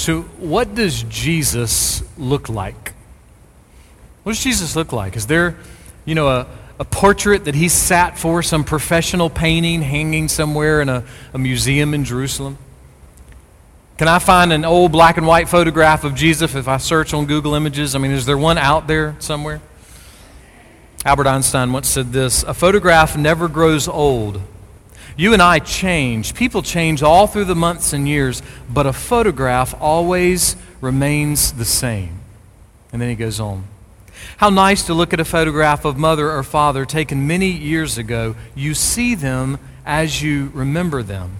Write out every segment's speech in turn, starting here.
So, what does Jesus look like? What does Jesus look like? Is there, you know, a, a portrait that he sat for, some professional painting hanging somewhere in a, a museum in Jerusalem? Can I find an old black and white photograph of Jesus if I search on Google Images? I mean, is there one out there somewhere? Albert Einstein once said this A photograph never grows old. You and I change. People change all through the months and years, but a photograph always remains the same. And then he goes on. How nice to look at a photograph of mother or father taken many years ago. You see them as you remember them.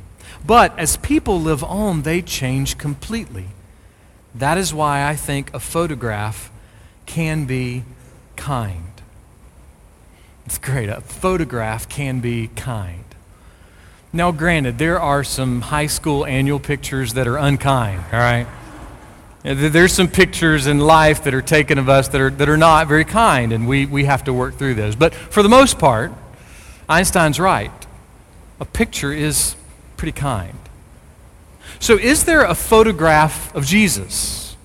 But as people live on, they change completely. That is why I think a photograph can be kind. It's great. A photograph can be kind. Now, granted, there are some high school annual pictures that are unkind, all right? There's some pictures in life that are taken of us that are, that are not very kind, and we, we have to work through those. But for the most part, Einstein's right. A picture is pretty kind. So, is there a photograph of Jesus?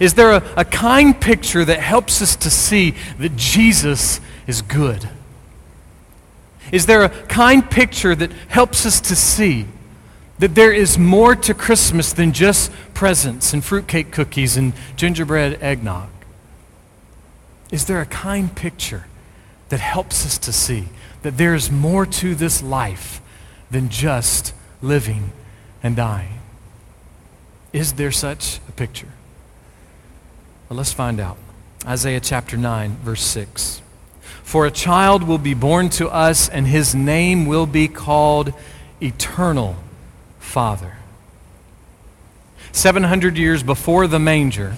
Is there a, a kind picture that helps us to see that Jesus is good? Is there a kind picture that helps us to see that there is more to Christmas than just presents and fruitcake cookies and gingerbread eggnog? Is there a kind picture that helps us to see that there is more to this life than just living and dying. Is there such a picture? Well, let's find out. Isaiah chapter 9, verse 6. For a child will be born to us, and his name will be called Eternal Father. 700 years before the manger,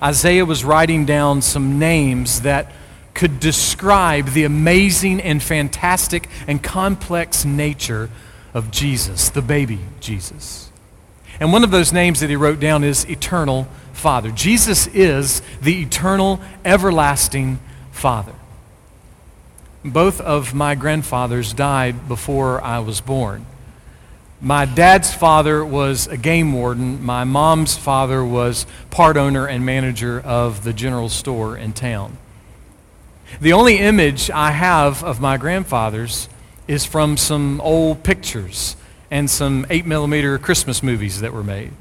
Isaiah was writing down some names that could describe the amazing and fantastic and complex nature of Jesus, the baby Jesus. And one of those names that he wrote down is Eternal Father. Jesus is the eternal, everlasting Father. Both of my grandfathers died before I was born. My dad's father was a game warden. My mom's father was part owner and manager of the general store in town. The only image I have of my grandfathers is from some old pictures and some 8 millimeter Christmas movies that were made.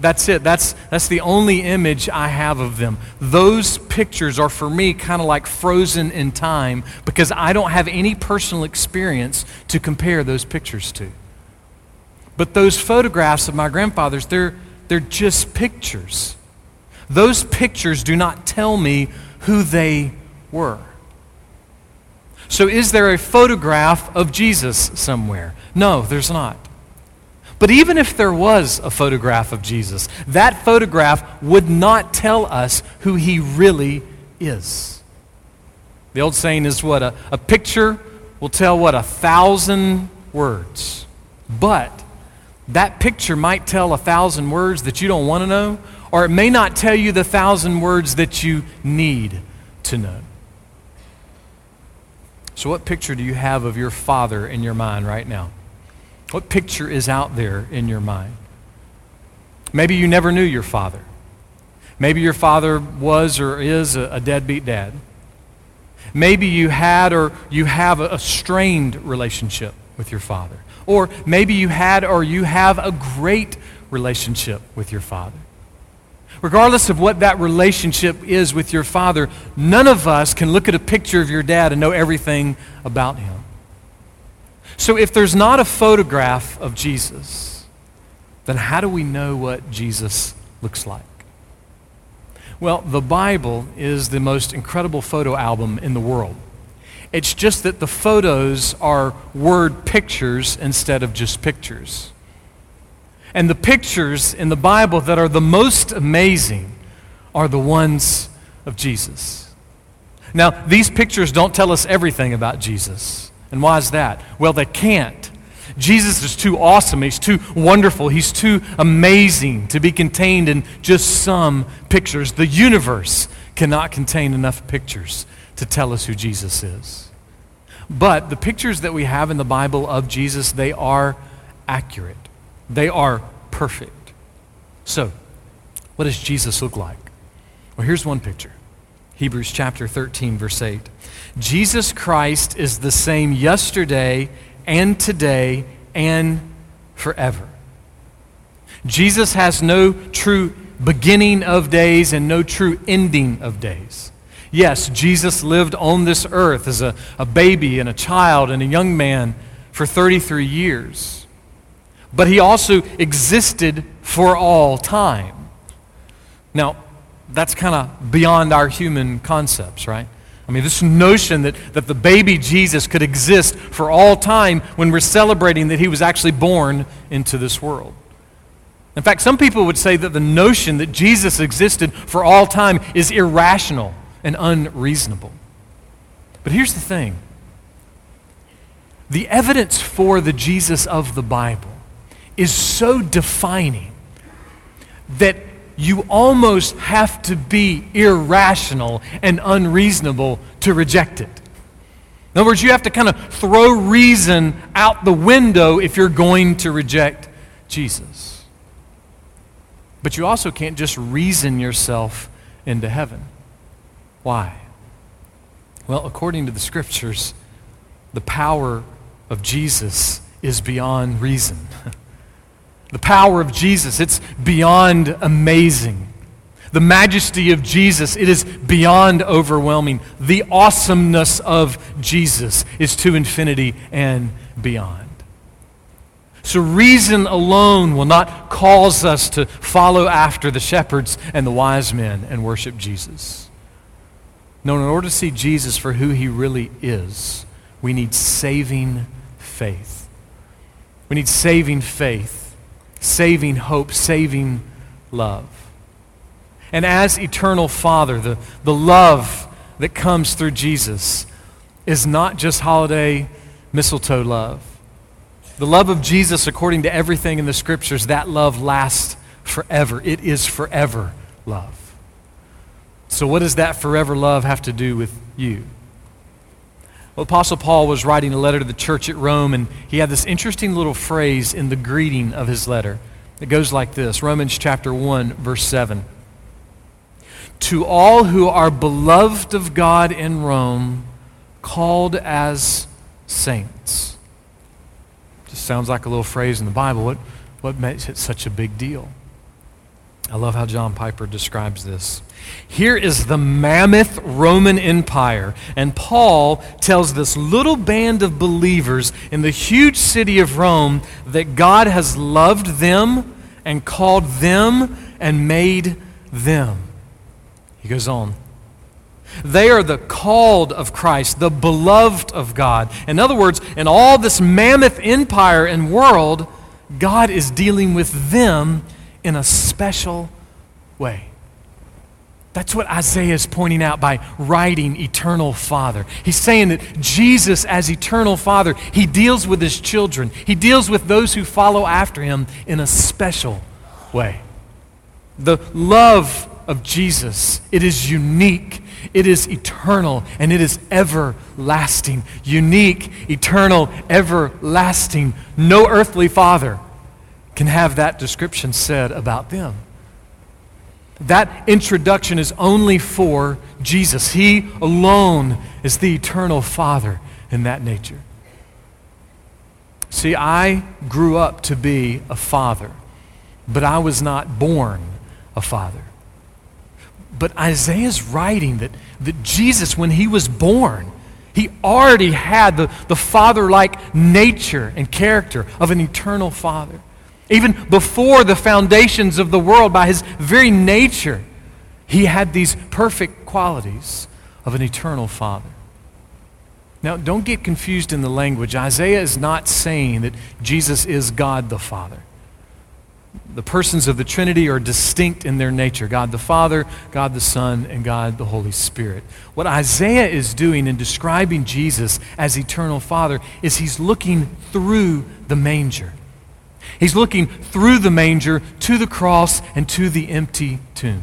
That's it. That's, that's the only image I have of them. Those pictures are for me kind of like frozen in time because I don't have any personal experience to compare those pictures to. But those photographs of my grandfathers, they're, they're just pictures. Those pictures do not tell me who they were. So, is there a photograph of Jesus somewhere? No, there's not. But even if there was a photograph of Jesus, that photograph would not tell us who he really is. The old saying is what? A, a picture will tell what? A thousand words. But that picture might tell a thousand words that you don't want to know, or it may not tell you the thousand words that you need to know. So, what picture do you have of your father in your mind right now? What picture is out there in your mind? Maybe you never knew your father. Maybe your father was or is a, a deadbeat dad. Maybe you had or you have a, a strained relationship with your father. Or maybe you had or you have a great relationship with your father regardless of what that relationship is with your father, none of us can look at a picture of your dad and know everything about him. So if there's not a photograph of Jesus, then how do we know what Jesus looks like? Well, the Bible is the most incredible photo album in the world. It's just that the photos are word pictures instead of just pictures. And the pictures in the Bible that are the most amazing are the ones of Jesus. Now, these pictures don't tell us everything about Jesus. And why is that? Well, they can't. Jesus is too awesome. He's too wonderful. He's too amazing to be contained in just some pictures. The universe cannot contain enough pictures to tell us who Jesus is. But the pictures that we have in the Bible of Jesus, they are accurate. They are perfect. So, what does Jesus look like? Well, here's one picture Hebrews chapter 13, verse 8. Jesus Christ is the same yesterday and today and forever. Jesus has no true beginning of days and no true ending of days. Yes, Jesus lived on this earth as a, a baby and a child and a young man for 33 years. But he also existed for all time. Now, that's kind of beyond our human concepts, right? I mean, this notion that, that the baby Jesus could exist for all time when we're celebrating that he was actually born into this world. In fact, some people would say that the notion that Jesus existed for all time is irrational and unreasonable. But here's the thing the evidence for the Jesus of the Bible is so defining that you almost have to be irrational and unreasonable to reject it. In other words, you have to kind of throw reason out the window if you're going to reject Jesus. But you also can't just reason yourself into heaven. Why? Well, according to the scriptures, the power of Jesus is beyond reason. The power of Jesus, it's beyond amazing. The majesty of Jesus, it is beyond overwhelming. The awesomeness of Jesus is to infinity and beyond. So, reason alone will not cause us to follow after the shepherds and the wise men and worship Jesus. No, in order to see Jesus for who he really is, we need saving faith. We need saving faith saving hope, saving love. And as eternal Father, the, the love that comes through Jesus is not just holiday mistletoe love. The love of Jesus, according to everything in the scriptures, that love lasts forever. It is forever love. So, what does that forever love have to do with you? Well, Apostle Paul was writing a letter to the church at Rome, and he had this interesting little phrase in the greeting of his letter. It goes like this Romans chapter 1, verse 7. To all who are beloved of God in Rome, called as saints. Just sounds like a little phrase in the Bible. What, what makes it such a big deal? I love how John Piper describes this. Here is the mammoth Roman Empire, and Paul tells this little band of believers in the huge city of Rome that God has loved them and called them and made them. He goes on. They are the called of Christ, the beloved of God. In other words, in all this mammoth empire and world, God is dealing with them in a special way. That's what Isaiah is pointing out by writing Eternal Father. He's saying that Jesus, as Eternal Father, he deals with his children, he deals with those who follow after him in a special way. The love of Jesus, it is unique, it is eternal, and it is everlasting. Unique, eternal, everlasting. No earthly father can have that description said about them. That introduction is only for Jesus. He alone is the eternal Father in that nature. See, I grew up to be a father, but I was not born a father. But Isaiah's writing that, that Jesus, when he was born, he already had the, the father like nature and character of an eternal father. Even before the foundations of the world, by his very nature, he had these perfect qualities of an eternal Father. Now, don't get confused in the language. Isaiah is not saying that Jesus is God the Father. The persons of the Trinity are distinct in their nature God the Father, God the Son, and God the Holy Spirit. What Isaiah is doing in describing Jesus as eternal Father is he's looking through the manger. He's looking through the manger to the cross and to the empty tomb.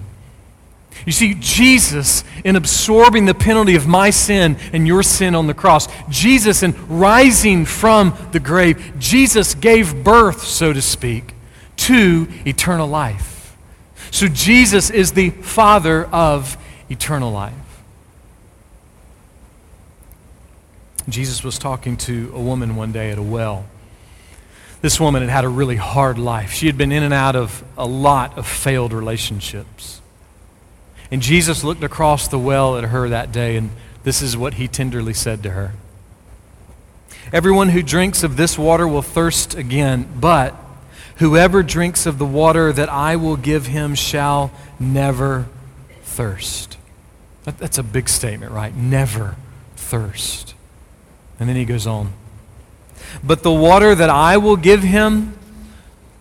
You see, Jesus, in absorbing the penalty of my sin and your sin on the cross, Jesus, in rising from the grave, Jesus gave birth, so to speak, to eternal life. So Jesus is the Father of eternal life. Jesus was talking to a woman one day at a well. This woman had had a really hard life. She had been in and out of a lot of failed relationships. And Jesus looked across the well at her that day, and this is what he tenderly said to her Everyone who drinks of this water will thirst again, but whoever drinks of the water that I will give him shall never thirst. That's a big statement, right? Never thirst. And then he goes on. But the water that I will give him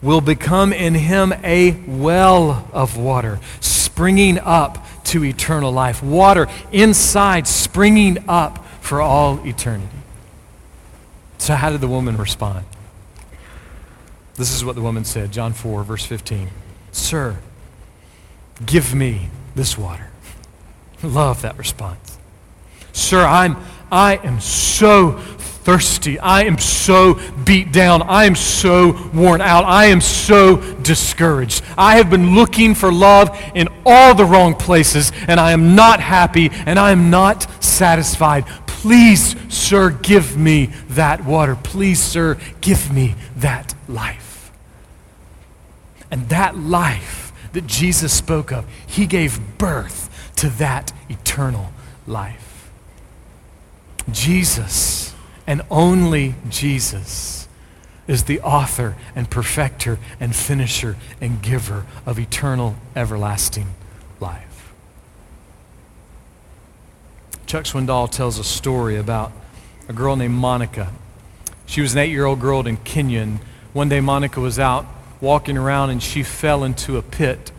will become in him a well of water, springing up to eternal life. Water inside, springing up for all eternity. So, how did the woman respond? This is what the woman said, John 4, verse 15. Sir, give me this water. Love that response. Sir, I'm, I am so thirsty. I am so beat down. I am so worn out. I am so discouraged. I have been looking for love in all the wrong places, and I am not happy and I am not satisfied. Please, sir, give me that water. Please, sir, give me that life. And that life that Jesus spoke of, he gave birth to that eternal life. Jesus and only Jesus is the author and perfecter and finisher and giver of eternal, everlasting life. Chuck Swindoll tells a story about a girl named Monica. She was an eight year old girl in Kenya, and one day Monica was out walking around and she fell into a pit.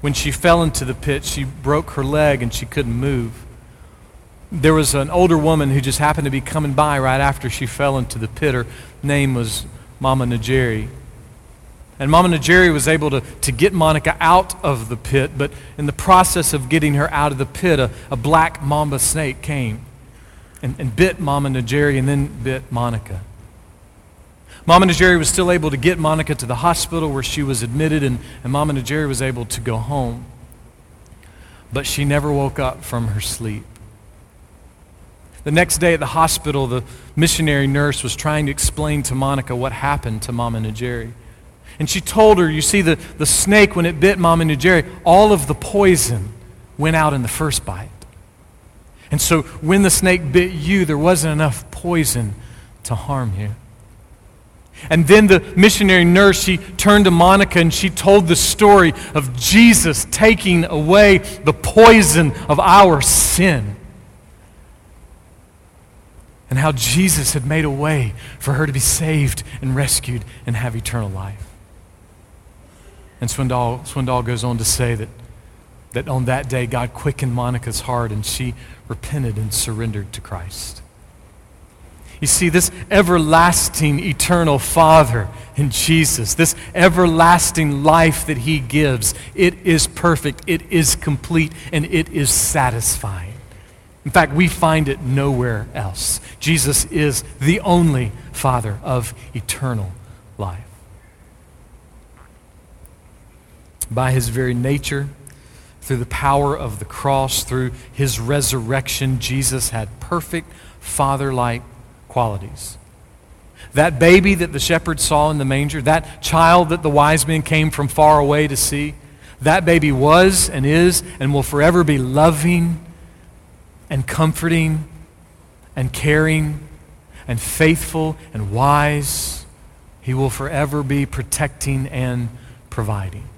When she fell into the pit, she broke her leg and she couldn't move there was an older woman who just happened to be coming by right after she fell into the pit. Her name was Mama Najeri. And Mama Najeri was able to, to get Monica out of the pit, but in the process of getting her out of the pit, a, a black mamba snake came and, and bit Mama Najeri and then bit Monica. Mama Najeri was still able to get Monica to the hospital where she was admitted, and, and Mama Najeri was able to go home. But she never woke up from her sleep. The next day at the hospital, the missionary nurse was trying to explain to Monica what happened to Mama Najeri. And she told her, you see, the, the snake, when it bit Mama Najeri, all of the poison went out in the first bite. And so when the snake bit you, there wasn't enough poison to harm you. And then the missionary nurse, she turned to Monica and she told the story of Jesus taking away the poison of our sin and how Jesus had made a way for her to be saved and rescued and have eternal life. And Swindoll, Swindoll goes on to say that, that on that day, God quickened Monica's heart and she repented and surrendered to Christ. You see, this everlasting, eternal Father in Jesus, this everlasting life that He gives, it is perfect, it is complete, and it is satisfying. In fact, we find it nowhere else. Jesus is the only Father of eternal life. By his very nature, through the power of the cross, through his resurrection, Jesus had perfect father like qualities. That baby that the shepherds saw in the manger, that child that the wise men came from far away to see, that baby was and is and will forever be loving and comforting and caring and faithful and wise. He will forever be protecting and providing.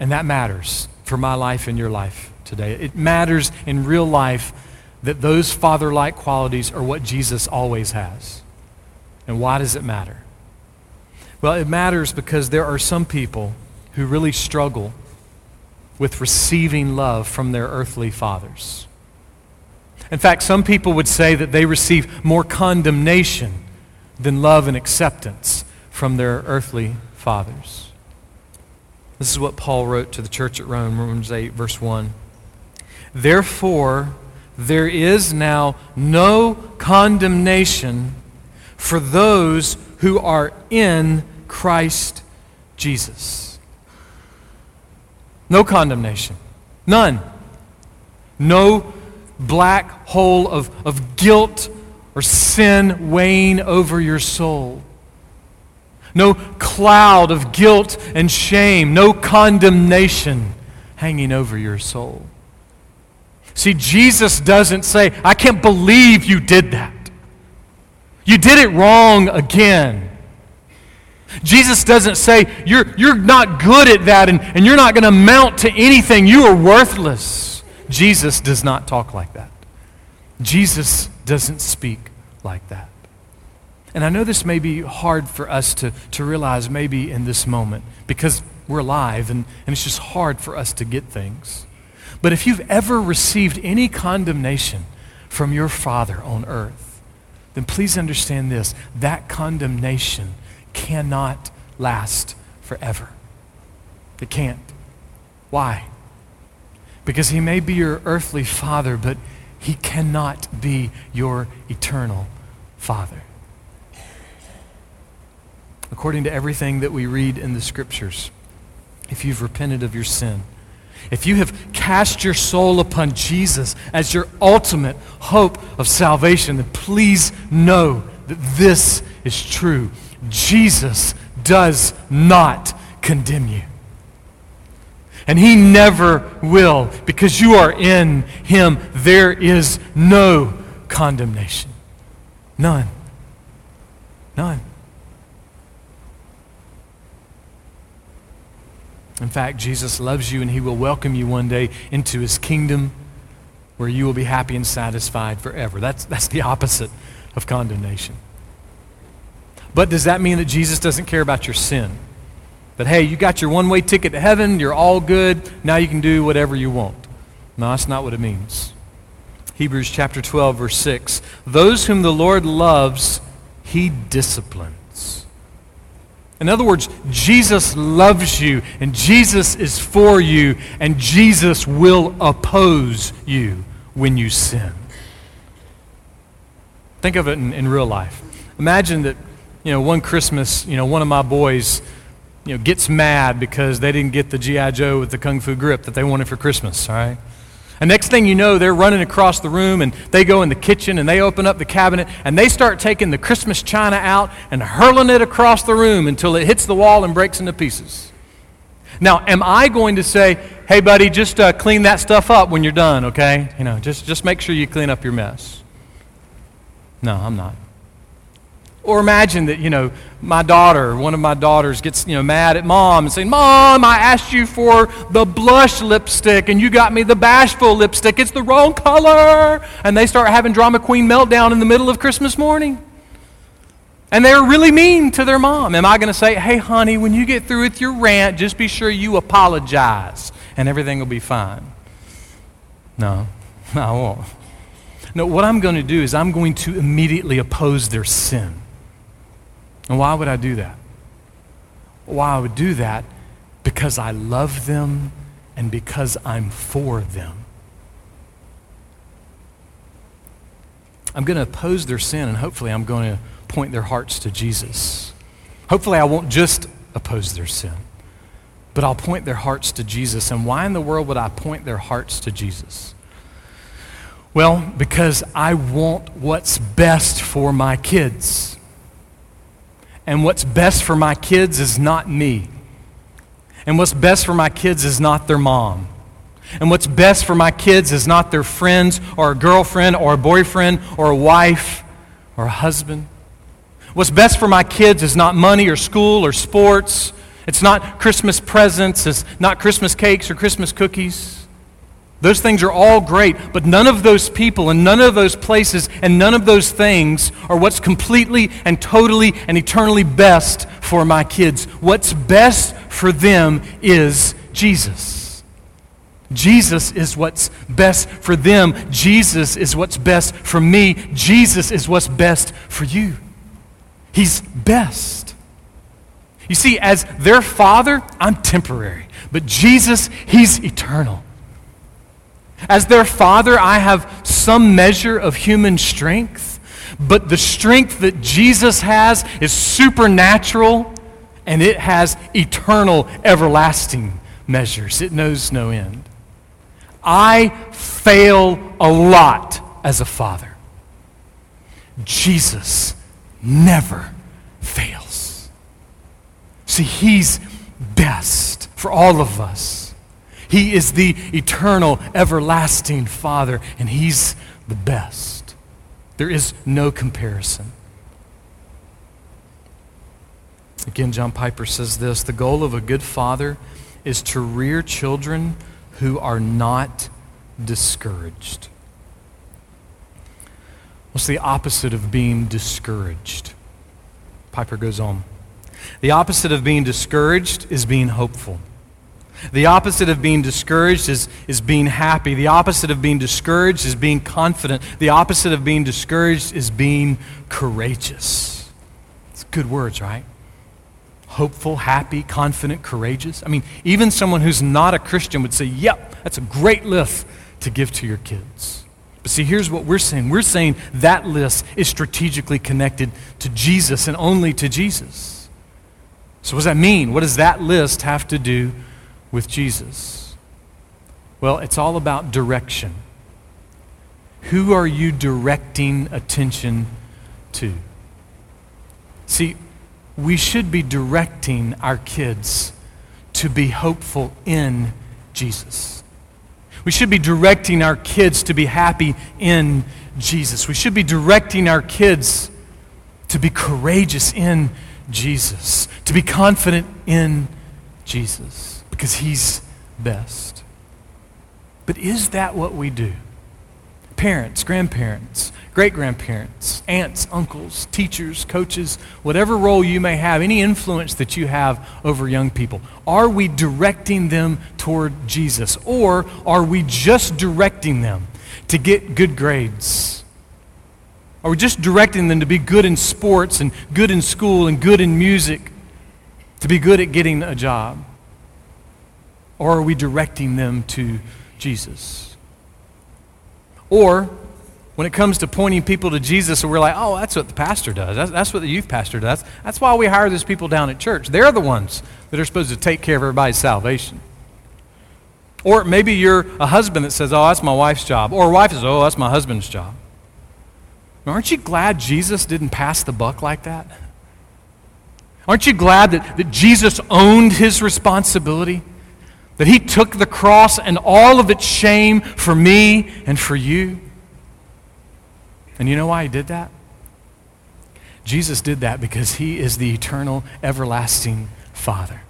And that matters for my life and your life today. It matters in real life that those father like qualities are what Jesus always has. And why does it matter? Well, it matters because there are some people who really struggle with receiving love from their earthly fathers. In fact, some people would say that they receive more condemnation than love and acceptance from their earthly fathers. This is what Paul wrote to the church at Rome, Romans 8, verse 1. Therefore, there is now no condemnation for those who are in Christ Jesus. No condemnation. None. No black hole of, of guilt or sin weighing over your soul. No cloud of guilt and shame. No condemnation hanging over your soul. See, Jesus doesn't say, I can't believe you did that. You did it wrong again. Jesus doesn't say, You're, you're not good at that and, and you're not going to amount to anything. You are worthless. Jesus does not talk like that. Jesus doesn't speak like that. And I know this may be hard for us to, to realize maybe in this moment because we're alive and, and it's just hard for us to get things. But if you've ever received any condemnation from your Father on earth, then please understand this that condemnation cannot last forever. It can't. Why? Because he may be your earthly father, but he cannot be your eternal father. According to everything that we read in the scriptures, if you've repented of your sin, if you have cast your soul upon Jesus as your ultimate hope of salvation, then please know that this is true. Jesus does not condemn you. And he never will because you are in him. There is no condemnation. None. None. In fact, Jesus loves you and he will welcome you one day into his kingdom where you will be happy and satisfied forever. That's, that's the opposite of condemnation. But does that mean that Jesus doesn't care about your sin? That, hey, you got your one way ticket to heaven, you're all good, now you can do whatever you want. No, that's not what it means. Hebrews chapter 12, verse 6. Those whom the Lord loves, he disciplines. In other words, Jesus loves you, and Jesus is for you, and Jesus will oppose you when you sin. Think of it in, in real life. Imagine that you know, one Christmas, you know, one of my boys, you know, gets mad because they didn't get the G.I. Joe with the Kung Fu grip that they wanted for Christmas, all right? And next thing you know, they're running across the room and they go in the kitchen and they open up the cabinet and they start taking the Christmas china out and hurling it across the room until it hits the wall and breaks into pieces. Now, am I going to say, hey, buddy, just uh, clean that stuff up when you're done, okay? You know, just, just make sure you clean up your mess. No, I'm not. Or imagine that, you know, my daughter, one of my daughters gets, you know, mad at mom and saying, Mom, I asked you for the blush lipstick and you got me the bashful lipstick. It's the wrong color. And they start having drama queen meltdown in the middle of Christmas morning. And they're really mean to their mom. Am I going to say, hey, honey, when you get through with your rant, just be sure you apologize and everything will be fine? No, I won't. No, what I'm going to do is I'm going to immediately oppose their sin. And why would I do that? Why I would do that? Because I love them and because I'm for them. I'm going to oppose their sin and hopefully I'm going to point their hearts to Jesus. Hopefully I won't just oppose their sin, but I'll point their hearts to Jesus. And why in the world would I point their hearts to Jesus? Well, because I want what's best for my kids and what's best for my kids is not me. And what's best for my kids is not their mom. And what's best for my kids is not their friends or a girlfriend or a boyfriend or a wife or a husband. What's best for my kids is not money or school or sports. It's not Christmas presents. It's not Christmas cakes or Christmas cookies. Those things are all great, but none of those people and none of those places and none of those things are what's completely and totally and eternally best for my kids. What's best for them is Jesus. Jesus is what's best for them. Jesus is what's best for me. Jesus is what's best for you. He's best. You see, as their father, I'm temporary, but Jesus, He's eternal. As their father, I have some measure of human strength, but the strength that Jesus has is supernatural and it has eternal, everlasting measures, it knows no end. I fail a lot as a father. Jesus never fails. See, He's best for all of us. He is the eternal, everlasting Father, and He's the best. There is no comparison. Again, John Piper says this the goal of a good father is to rear children who are not discouraged. What's the opposite of being discouraged? Piper goes on. The opposite of being discouraged is being hopeful. The opposite of being discouraged is, is being happy. The opposite of being discouraged is being confident. The opposite of being discouraged is being courageous. It's good words, right? Hopeful, happy, confident, courageous. I mean, even someone who's not a Christian would say, yep, that's a great list to give to your kids. But see, here's what we're saying. We're saying that list is strategically connected to Jesus and only to Jesus. So, what does that mean? What does that list have to do with Jesus? Well, it's all about direction. Who are you directing attention to? See, we should be directing our kids to be hopeful in Jesus. We should be directing our kids to be happy in Jesus. We should be directing our kids to be courageous in Jesus, to be confident in Jesus, because He's best. But is that what we do? Parents, grandparents, great grandparents, aunts, uncles, teachers, coaches, whatever role you may have, any influence that you have over young people, are we directing them toward Jesus? Or are we just directing them to get good grades? Are we just directing them to be good in sports and good in school and good in music, to be good at getting a job? Or are we directing them to Jesus? Or when it comes to pointing people to Jesus, we're like, oh, that's what the pastor does. That's, that's what the youth pastor does. That's why we hire those people down at church. They're the ones that are supposed to take care of everybody's salvation. Or maybe you're a husband that says, oh, that's my wife's job. Or a wife says, oh, that's my husband's job. Aren't you glad Jesus didn't pass the buck like that? Aren't you glad that, that Jesus owned his responsibility? That he took the cross and all of its shame for me and for you? And you know why he did that? Jesus did that because he is the eternal, everlasting Father.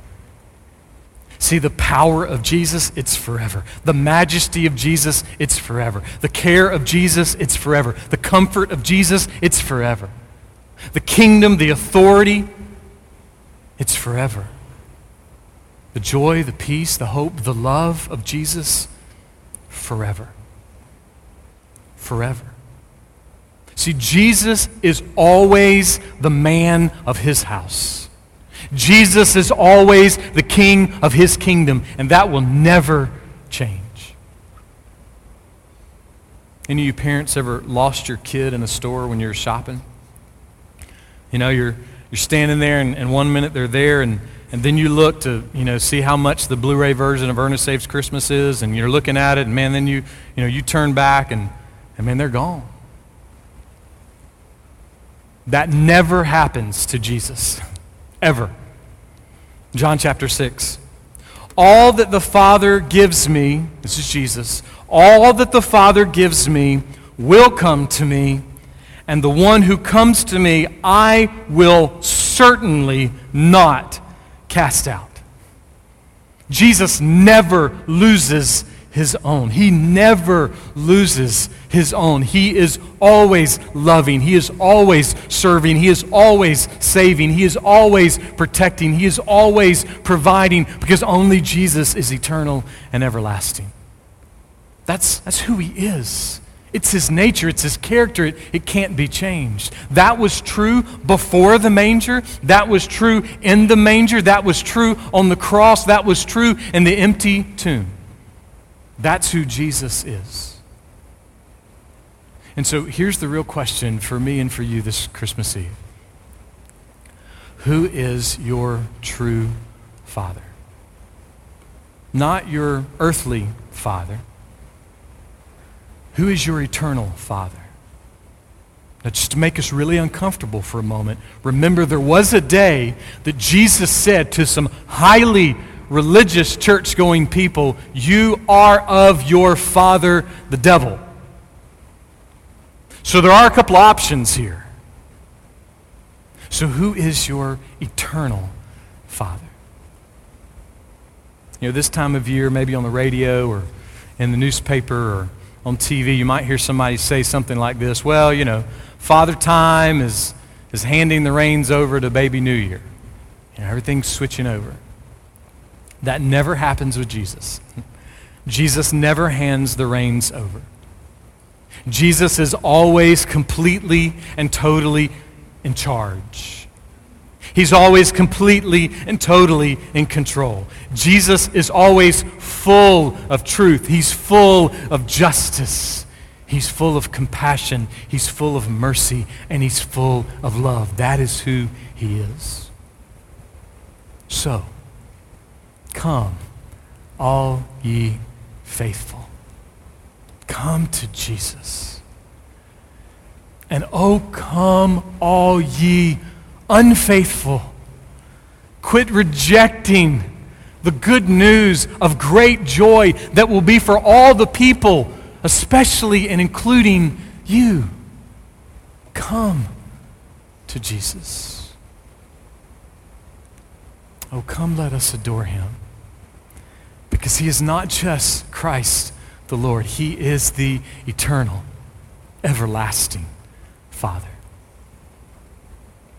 See, the power of Jesus, it's forever. The majesty of Jesus, it's forever. The care of Jesus, it's forever. The comfort of Jesus, it's forever. The kingdom, the authority, it's forever. The joy, the peace, the hope, the love of Jesus, forever. Forever. See, Jesus is always the man of his house. Jesus is always the king of his kingdom, and that will never change. Any of you parents ever lost your kid in a store when you're shopping? You know, you're, you're standing there, and, and one minute they're there, and, and then you look to, you know, see how much the Blu-ray version of Ernest Saves Christmas is, and you're looking at it, and man, then you, you know, you turn back, and, and man, they're gone. That never happens to Jesus, ever. John chapter 6. All that the Father gives me, this is Jesus, all that the Father gives me will come to me, and the one who comes to me I will certainly not cast out. Jesus never loses his own. He never loses his own. He is always loving. He is always serving. He is always saving. He is always protecting. He is always providing because only Jesus is eternal and everlasting. That's, that's who he is. It's his nature, it's his character. It, it can't be changed. That was true before the manger. That was true in the manger. That was true on the cross. That was true in the empty tomb. That's who Jesus is. And so here's the real question for me and for you this Christmas Eve Who is your true Father? not your earthly father. Who is your eternal father? Now, just to make us really uncomfortable for a moment, remember there was a day that Jesus said to some highly religious church going people, You are of your father, the devil. So there are a couple options here. So, who is your eternal father? You know, this time of year, maybe on the radio or in the newspaper or on TV, you might hear somebody say something like this Well, you know, Father Time is, is handing the reins over to Baby New Year. You know, everything's switching over. That never happens with Jesus. Jesus never hands the reins over. Jesus is always completely and totally in charge. He's always completely and totally in control. Jesus is always full of truth. He's full of justice. He's full of compassion. He's full of mercy. And he's full of love. That is who he is. So, come, all ye faithful. Come to Jesus. And oh, come, all ye unfaithful. Quit rejecting the good news of great joy that will be for all the people, especially and including you. Come to Jesus. Oh, come, let us adore him. Because he is not just Christ the Lord, he is the eternal, everlasting Father.